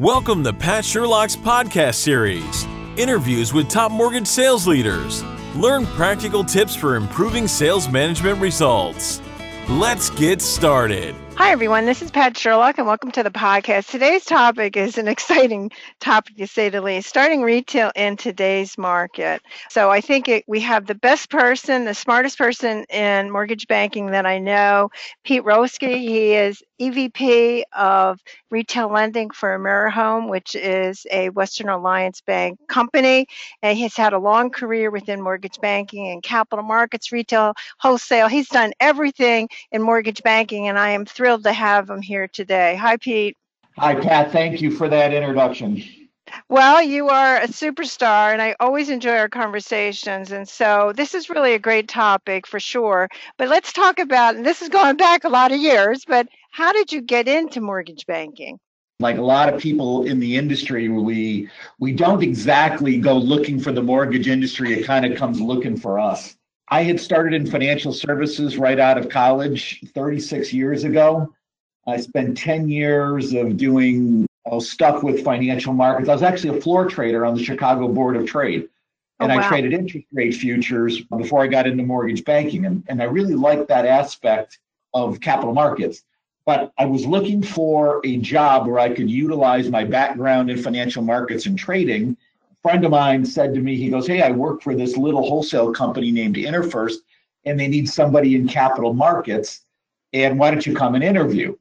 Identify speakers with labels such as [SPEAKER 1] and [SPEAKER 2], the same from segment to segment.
[SPEAKER 1] Welcome to Pat Sherlock's podcast series interviews with top mortgage sales leaders. Learn practical tips for improving sales management results. Let's get started.
[SPEAKER 2] Hi, everyone. This is Pat Sherlock, and welcome to the podcast. Today's topic is an exciting topic, to say the least, starting retail in today's market. So, I think it, we have the best person, the smartest person in mortgage banking that I know, Pete Roeske. He is EVP of retail lending for AmeriHome, which is a Western Alliance Bank company. And he's had a long career within mortgage banking and capital markets, retail, wholesale. He's done everything in mortgage banking, and I am thrilled to have him here today. Hi, Pete.
[SPEAKER 3] Hi, Pat. Thank you for that introduction.
[SPEAKER 2] Well, you are a superstar, and I always enjoy our conversations. And so, this is really a great topic for sure. But let's talk about, and this is going back a lot of years, but how did you get into mortgage banking?
[SPEAKER 3] Like a lot of people in the industry, we we don't exactly go looking for the mortgage industry. It kind of comes looking for us. I had started in financial services right out of college 36 years ago. I spent 10 years of doing uh, stuck with financial markets. I was actually a floor trader on the Chicago Board of Trade. And oh, wow. I traded interest rate futures before I got into mortgage banking. And, and I really liked that aspect of capital markets but I was looking for a job where I could utilize my background in financial markets and trading. A friend of mine said to me, he goes, Hey, I work for this little wholesale company named InterFirst, and they need somebody in capital markets. And why don't you come and interview?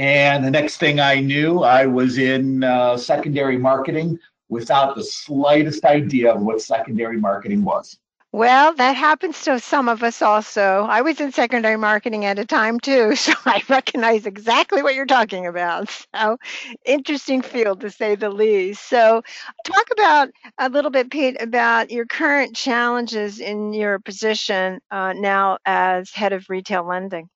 [SPEAKER 3] And the next thing I knew, I was in uh, secondary marketing without the slightest idea of what secondary marketing was.
[SPEAKER 2] Well, that happens to some of us also. I was in secondary marketing at a time too, so I recognize exactly what you're talking about. So, interesting field to say the least. So, talk about a little bit, Pete, about your current challenges in your position uh, now as head of retail lending.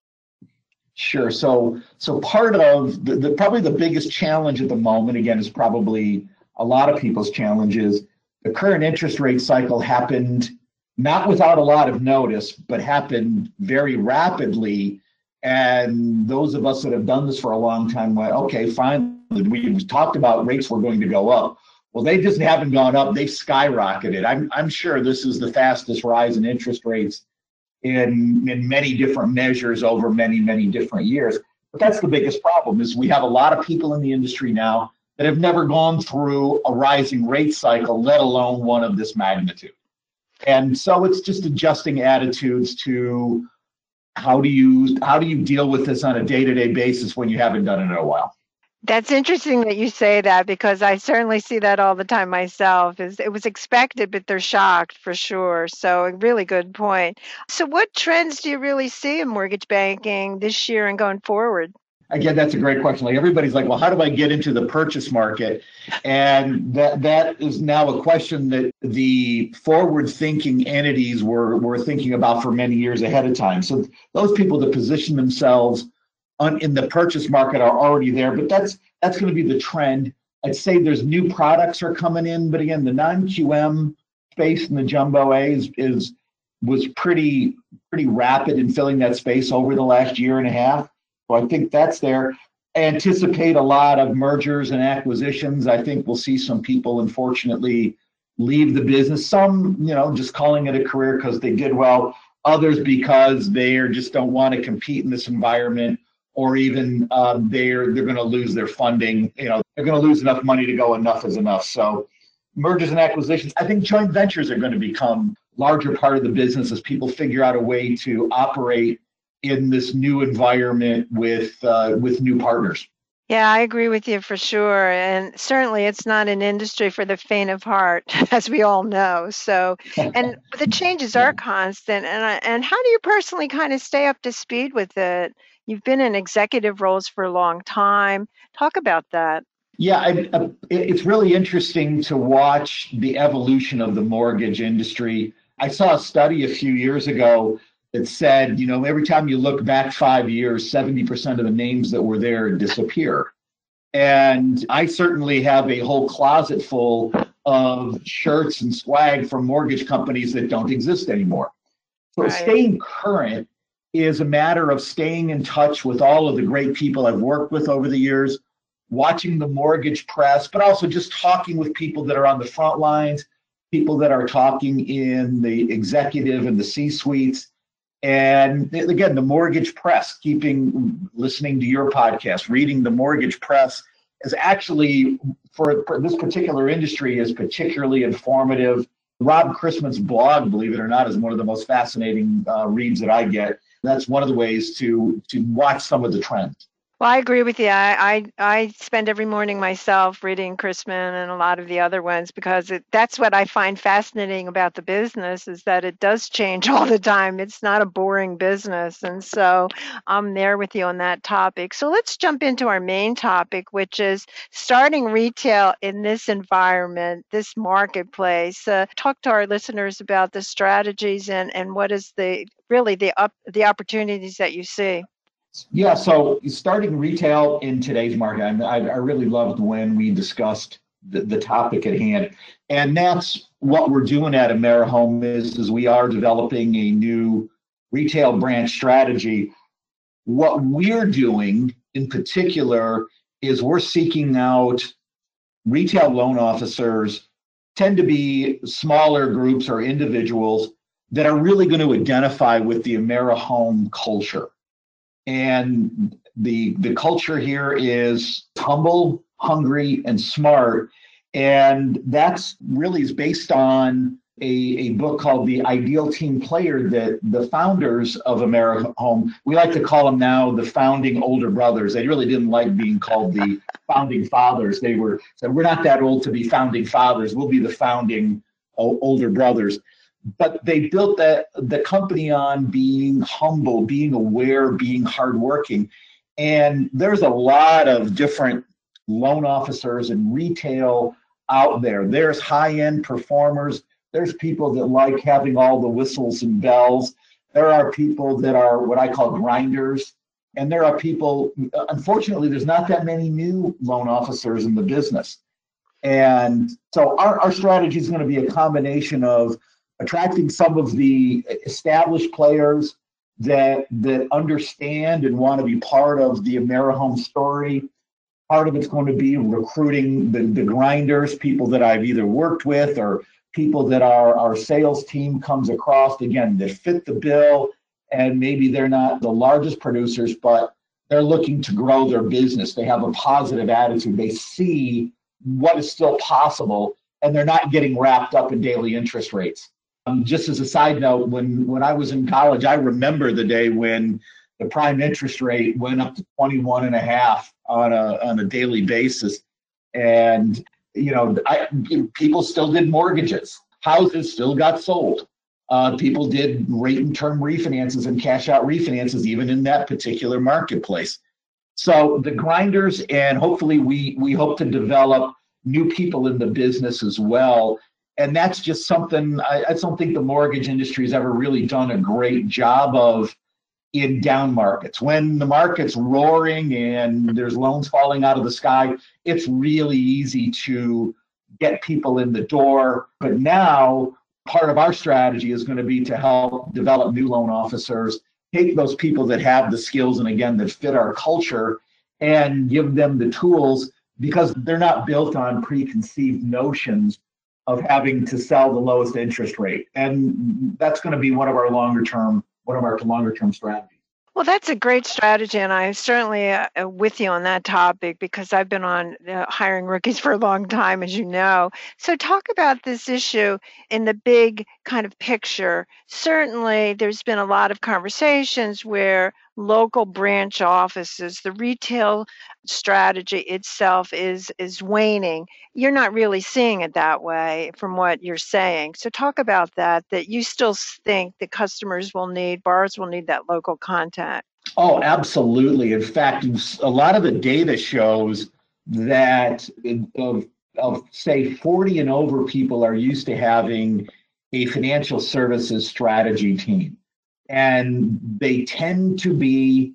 [SPEAKER 3] Sure. So, so part of the, the probably the biggest challenge at the moment, again, is probably a lot of people's challenges. The current interest rate cycle happened not without a lot of notice, but happened very rapidly. And those of us that have done this for a long time went, okay, fine. We talked about rates were going to go up. Well, they just haven't gone up. They've skyrocketed. I'm, I'm sure this is the fastest rise in interest rates in, in many different measures over many, many different years. But that's the biggest problem is we have a lot of people in the industry now that have never gone through a rising rate cycle, let alone one of this magnitude. And so it's just adjusting attitudes to how do you how do you deal with this on a day-to-day basis when you haven't done it in a while.
[SPEAKER 2] That's interesting that you say that because I certainly see that all the time myself. Is it was expected, but they're shocked for sure. So a really good point. So what trends do you really see in mortgage banking this year and going forward?
[SPEAKER 3] again, that's a great question. Like everybody's like, well, how do I get into the purchase market? And that that is now a question that the forward-thinking entities were were thinking about for many years ahead of time. So those people that position themselves on, in the purchase market are already there, but that's that's going to be the trend. I'd say there's new products are coming in, but again, the non-QM space and the jumbo A is, is was pretty pretty rapid in filling that space over the last year and a half. So I think that's there. I anticipate a lot of mergers and acquisitions. I think we'll see some people, unfortunately, leave the business. Some, you know, just calling it a career because they did well. Others because they just don't want to compete in this environment, or even um, they're they're going to lose their funding. You know, they're going to lose enough money to go. Enough is enough. So, mergers and acquisitions. I think joint ventures are going to become larger part of the business as people figure out a way to operate in this new environment with uh, with new partners.
[SPEAKER 2] Yeah, I agree with you for sure. And certainly it's not an industry for the faint of heart, as we all know. So, and the changes are constant. And, and how do you personally kind of stay up to speed with it? You've been in executive roles for a long time. Talk about that.
[SPEAKER 3] Yeah, I, uh, I, it's really interesting to watch the evolution of the mortgage industry. I saw a study a few years ago that said, you know, every time you look back five years, 70% of the names that were there disappear. And I certainly have a whole closet full of shirts and swag from mortgage companies that don't exist anymore. So right. staying current is a matter of staying in touch with all of the great people I've worked with over the years, watching the mortgage press, but also just talking with people that are on the front lines, people that are talking in the executive and the C suites. And again, the mortgage press, keeping listening to your podcast, reading the mortgage press is actually for, for this particular industry is particularly informative. Rob Chrisman's blog, believe it or not, is one of the most fascinating uh, reads that I get. That's one of the ways to to watch some of the trends.
[SPEAKER 2] Well, I agree with you. I, I, I spend every morning myself reading Chrisman and a lot of the other ones because it, that's what I find fascinating about the business is that it does change all the time. It's not a boring business. And so I'm there with you on that topic. So let's jump into our main topic, which is starting retail in this environment, this marketplace. Uh, talk to our listeners about the strategies and, and what is the really the up the opportunities that you see.
[SPEAKER 3] Yeah, so starting retail in today's market, I, I really loved when we discussed the, the topic at hand. And that's what we're doing at AmeriHome is, is we are developing a new retail branch strategy. What we're doing in particular is we're seeking out retail loan officers tend to be smaller groups or individuals that are really going to identify with the AmeriHome culture. And the the culture here is humble hungry and smart. And that's really is based on a, a book called the ideal team player that the founders of AmeriHome we like to call them now the founding older brothers. They really didn't like being called the founding fathers. They were said we're not that old to be founding fathers. We'll be the founding older brothers but they built that the company on being humble, being aware, being hardworking. And there's a lot of different loan officers and retail out there. There's high-end performers. There's people that like having all the whistles and bells. There are people that are what I call grinders. And there are people, unfortunately, there's not that many new loan officers in the business. And so our, our strategy is going to be a combination of attracting some of the established players that that understand and want to be part of the AmeriHome story. Part of it's going to be recruiting the, the grinders, people that I've either worked with or people that our, our sales team comes across, again, that fit the bill. And maybe they're not the largest producers, but they're looking to grow their business. They have a positive attitude. They see what is still possible, and they're not getting wrapped up in daily interest rates. Um, just as a side note, when when I was in college, I remember the day when the prime interest rate went up to 21 and a half on a on a daily basis, and you know, I, people still did mortgages. Houses still got sold. Uh, people did rate and term refinances and cash out refinances, even in that particular marketplace. So the grinders, and hopefully we we hope to develop new people in the business as well and that's just something I, I, don't think the mortgage industry has ever really done a great job of in down markets. When the market's roaring and there's loans falling out of the sky, it's really easy to get people in the door. But now, part of our strategy is going to be to help develop new loan officers, take those people that have the skills and again that fit our culture and give them the tools because they're not built on preconceived notions of having to sell the lowest interest rate. And that's going to be one of our longer term, one of our longer term strategies.
[SPEAKER 2] Well, that's a great strategy, and I'm certainly uh, with you on that topic because I've been on uh, hiring rookies for a long time, as you know. So, talk about this issue in the big kind of picture. Certainly, there's been a lot of conversations where local branch offices, the retail strategy itself is is waning. You're not really seeing it that way from what you're saying. So talk about that that you still think that customers will need, bars will need that local contact.
[SPEAKER 3] Oh, absolutely. In fact, a lot of the data shows that of of say 40 and over people are used to having a financial services strategy team and they tend to be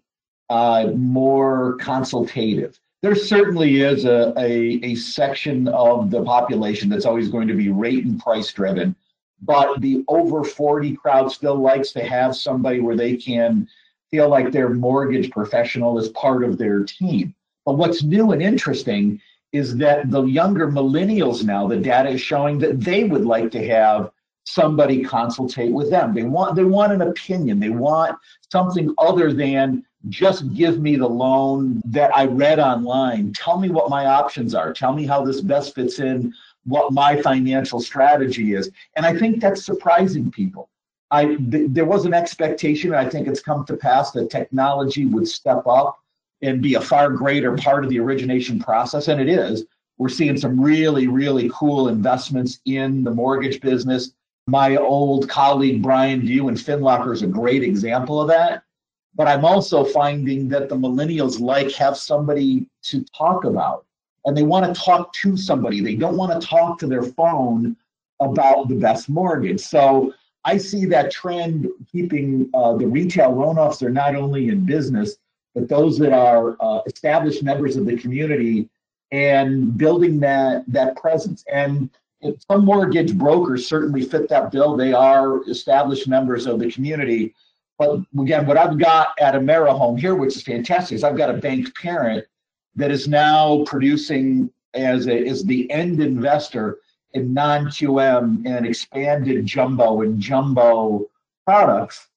[SPEAKER 3] uh, more consultative. There certainly is a, a, a section of the population that's always going to be rate and price driven, but the over 40 crowd still likes to have somebody where they can feel like their mortgage professional is part of their team. But what's new and interesting is that the younger millennials now, the data is showing that they would like to have somebody consultate with them. They want they want an opinion. They want something other than just give me the loan that I read online. Tell me what my options are. Tell me how this best fits in what my financial strategy is. And I think that's surprising people. I th- there was an expectation, and I think it's come to pass that technology would step up and be a far greater part of the origination process, and it is. We're seeing some really, really cool investments in the mortgage business. My old colleague Brian Dew and FinLocker is a great example of that. But I'm also finding that the millennials like have somebody to talk about and they want to talk to somebody. They don't want to talk to their phone about the best mortgage. So I see that trend keeping uh, the retail loan officer not only in business, but those that are uh, established members of the community and building that that presence. And some mortgage brokers certainly fit that bill. They are established members of the community. But again, what I've got at AmeriHome here, which is fantastic, is I've got a bank parent that is now producing as a as the end investor in non-QM and expanded jumbo and jumbo products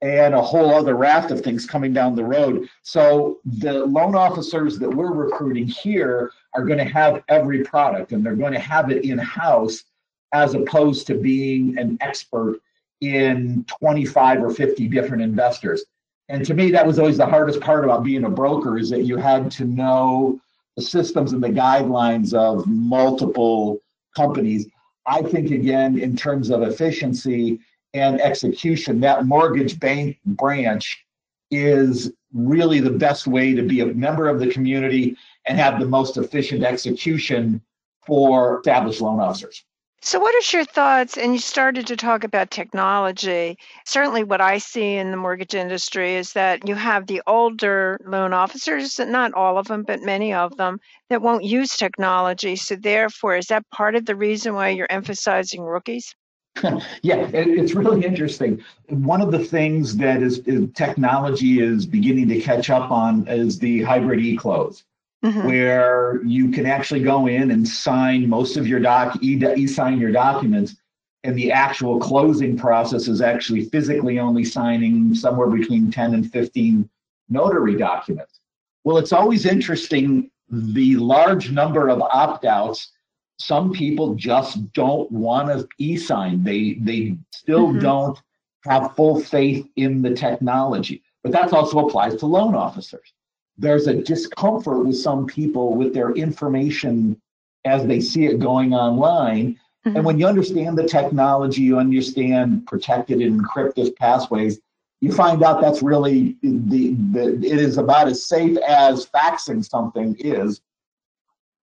[SPEAKER 3] and a whole other raft of things coming down the road. So the loan officers that we're recruiting here are going to have every product and they're going to have it in-house as opposed to being an expert in 25 or 50 different investors. And to me, that was always the hardest part about being a broker is that you had to know the systems and the guidelines of multiple companies. I think, again, in terms of efficiency and execution, that mortgage bank branch is really the best way to be a member of the community and have the most efficient execution for established loan officers.
[SPEAKER 2] So, what is your thoughts? And you started to talk about technology. Certainly, what I see in the mortgage industry is that you have the older loan officers, not all of them, but many of them, that won't use technology. So, therefore, is that part of the reason why you're emphasizing rookies?
[SPEAKER 3] yeah, it's really interesting. One of the things that is, is technology is beginning to catch up on is the hybrid e-close mm-hmm. where you can actually go in and sign most of your doc, e sign your documents, and the actual closing process is actually physically only signing somewhere between 10 and 15 notary documents. Well, it's always interesting the large number of opt outs. Some people just don't want to e sign, they, they still mm-hmm. don't have full faith in the technology. But that also applies to loan officers there's a discomfort with some people with their information as they see it going online. Mm-hmm. And when you understand the technology, you understand protected and encrypted pathways, you find out that's really the, the it is about as safe as faxing something is.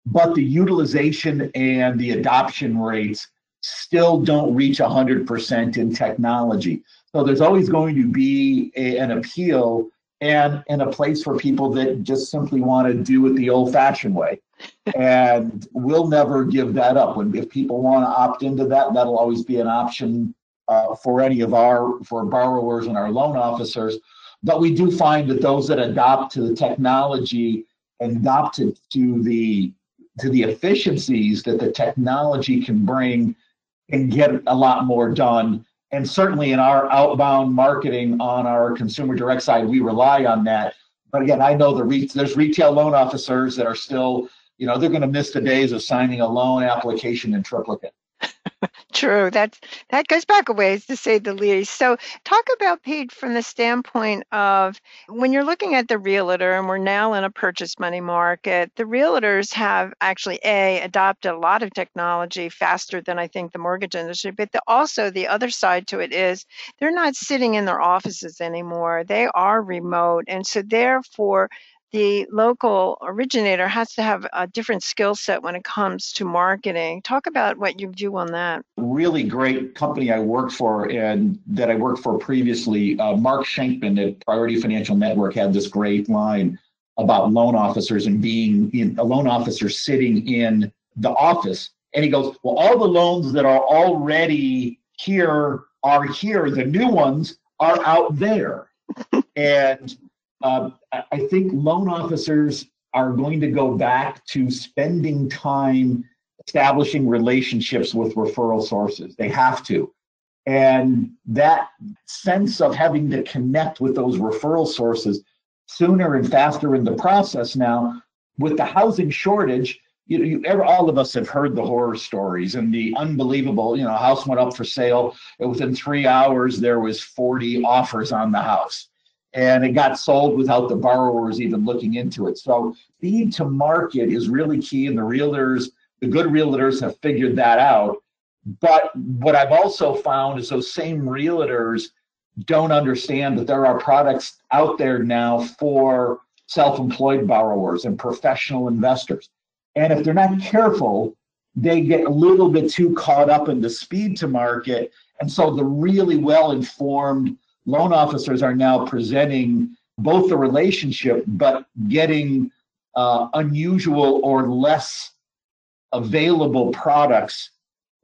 [SPEAKER 3] But the utilization and the adoption rates still don't reach 100% in technology. So there's always going to be a, an appeal and in a place for people that just simply want to do it the old fashioned way. and we'll never give that up. When if people want to opt into that, that'll always be an option uh, for any of our for borrowers and our loan officers. But we do find that those that adopt to the technology and adopt to, to the to the efficiencies that the technology can bring and get a lot more done and certainly in our outbound marketing on our consumer direct side, we rely on that. But again, I know the re- there's retail loan officers that are still, you know, they're going to miss the days of signing a loan application in triplicate.
[SPEAKER 2] True. That's that goes back a ways to say the least. So talk about Pete from the standpoint of when you're looking at the realtor and we're now in a purchase money market, the realtors have actually a adopted a lot of technology faster than I think the mortgage industry, but the, also the other side to it is they're not sitting in their offices anymore. They are remote and so therefore the local originator has to have a different skill set when it comes to marketing. Talk about what you do on that.
[SPEAKER 3] Really great company I worked for and that I worked for previously. Uh, Mark Schenkman at Priority Financial Network had this great line about loan officers and being in a loan officer sitting in the office. And he goes, Well, all the loans that are already here are here, the new ones are out there. and uh, I think loan officers are going to go back to spending time establishing relationships with referral sources. They have to. And that sense of having to connect with those referral sources sooner and faster in the process now, with the housing shortage, you, you ever, all of us have heard the horror stories and the unbelievable, you know, house went up for sale. And within three hours, there was 40 offers on the house and it got sold without the borrowers even looking into it. So speed to market is really key. And the realtors, the good realtors have figured that out. But what I've also found is those same realtors don't understand that there are products out there now for self-employed borrowers and professional investors. And if they're not careful, they get a little bit too caught up in the speed to market. And so the really well-informed loan officers are now presenting both the relationship, but getting uh, unusual or less available products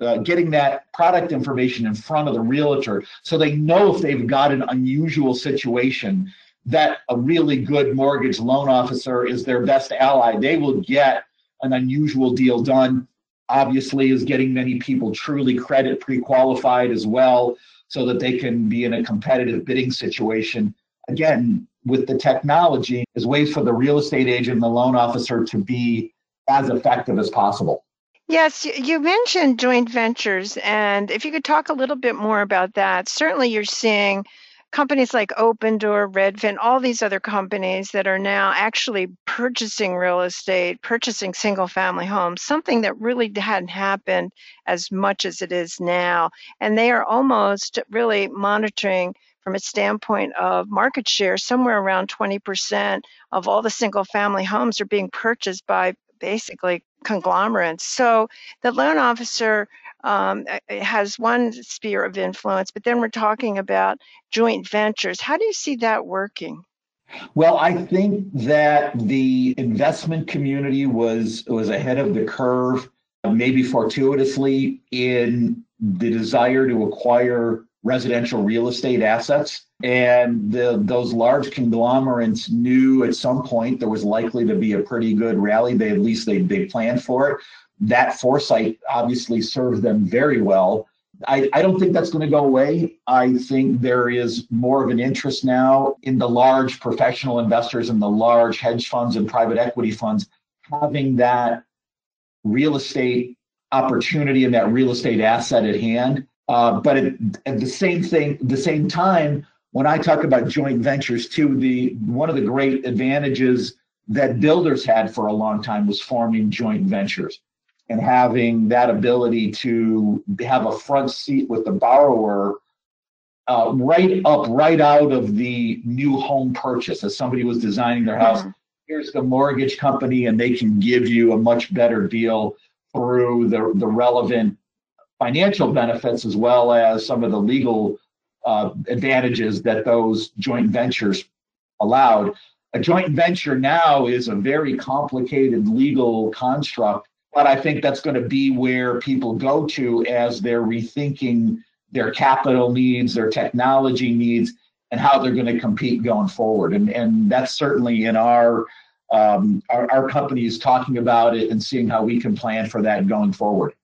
[SPEAKER 3] uh, getting that product information in front of the realtor so they know if they've got an unusual situation that a really good mortgage loan officer is their best ally. They will get an unusual deal done. Obviously, is getting many people truly credit pre-qualified as well, so that they can be in a competitive bidding situation. Again, with the technology, is ways for the real estate agent and the loan officer to be as effective as possible.
[SPEAKER 2] Yes, you mentioned joint ventures, and if you could talk a little bit more about that. Certainly, you're seeing companies like Opendoor, Redfin, all these other companies that are now actually purchasing real estate, purchasing single family homes, something that really hadn't happened as much as it is now. And they are almost really monitoring from a standpoint of market share, somewhere around 20% of all the single family homes are being purchased by basically conglomerates. So the loan officer um, has one sphere of influence, but then we're talking about joint ventures. How do you see that working?
[SPEAKER 3] Well, I think that the investment community was was ahead of the curve, maybe fortuitously, in the desire to acquire residential real estate assets. And the, those large conglomerates knew at some point there was likely to be a pretty good rally. They at least they, they planned for it. That foresight obviously served them very well. I, I don't think that's going to go away. I think there is more of an interest now in the large professional investors and the large hedge funds and private equity funds having that real estate opportunity and that real estate asset at hand uh, but at, at, the same thing, the same time, when I talk about joint ventures too, the one of the great advantages that builders had for a long time was forming joint ventures and having that ability to have a front seat with the borrower uh, right up, right out of the new home purchase. As somebody was designing their house, mm-hmm. here's the mortgage company, and they can give you a much better deal through the, the relevant financial benefits as well as some of the legal uh, advantages that those joint ventures allowed. A joint venture now is a very complicated legal construct, but I think that's going to be where people go to as they're rethinking their capital needs, their technology needs, and how they're going to compete going forward. And, and that's certainly in our, um, our, our is talking about it and seeing how we can plan for that going forward.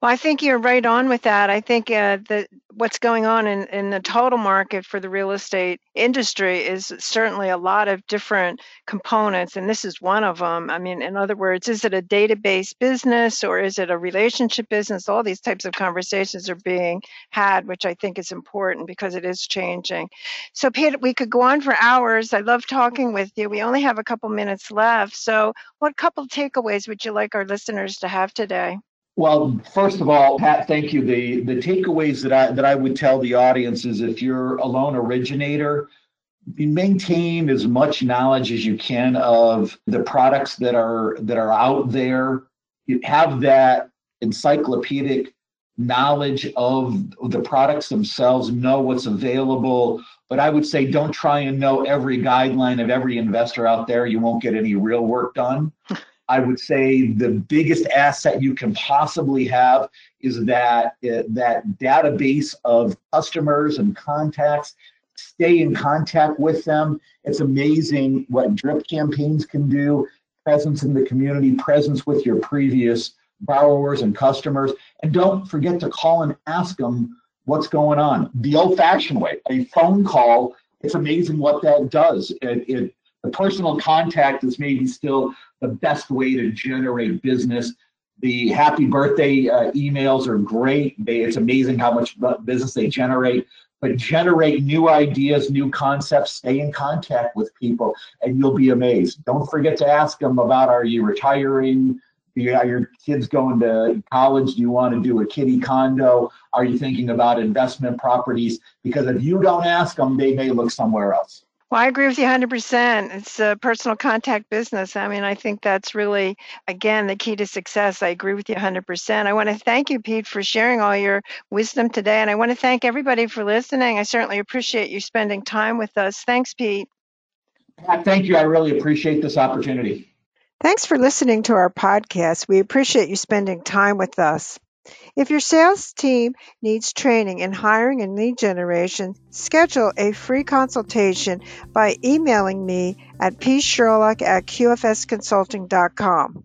[SPEAKER 2] Well, I think you're right on with that. I think uh, that what's going on in, in the total market for the real estate industry is certainly a lot of different components, and this is one of them. I mean, in other words, is it a database business or is it a relationship business? All these types of conversations are being had, which I think is important because it is changing. So, Peter, we could go on for hours. I love talking with you. We only have a couple minutes left. So, what couple takeaways would you like our listeners to have today?
[SPEAKER 3] Well, first of all, Pat, thank you. The the takeaways that I that I would tell the audience is if you're a loan originator, maintain as much knowledge as you can of the products that are that are out there. You have that encyclopedic knowledge of the products themselves, know what's available. But I would say don't try and know every guideline of every investor out there. You won't get any real work done. I would say the biggest asset you can possibly have is that uh, that database of customers and contacts. Stay in contact with them. It's amazing what drip campaigns can do. presence in the community, presence with your previous borrowers and customers. And don't forget to call and ask them what's going on. The old fashioned way, a phone call, it's amazing what that does. It, it, the personal contact is maybe still the best way to generate business. The happy birthday uh, emails are great. They, it's amazing how much business they generate. But generate new ideas, new concepts, stay in contact with people, and you'll be amazed. Don't forget to ask them about are you retiring? You, are your kids going to college? Do you want to do a kiddie condo? Are you thinking about investment properties? Because if you don't ask them, they may look somewhere else.
[SPEAKER 2] Well, I agree with you 100%. It's a personal contact business. I mean, I think that's really, again, the key to success. I agree with you 100%. I want to thank you, Pete, for sharing all your wisdom today. And I want to thank everybody for listening. I certainly appreciate you spending time with us. Thanks, Pete.
[SPEAKER 3] Thank you. I really appreciate this opportunity.
[SPEAKER 2] Thanks for listening to our podcast. We appreciate you spending time with us. If your sales team needs training in hiring and lead generation, schedule a free consultation by emailing me at psherlock at qfsconsulting.com.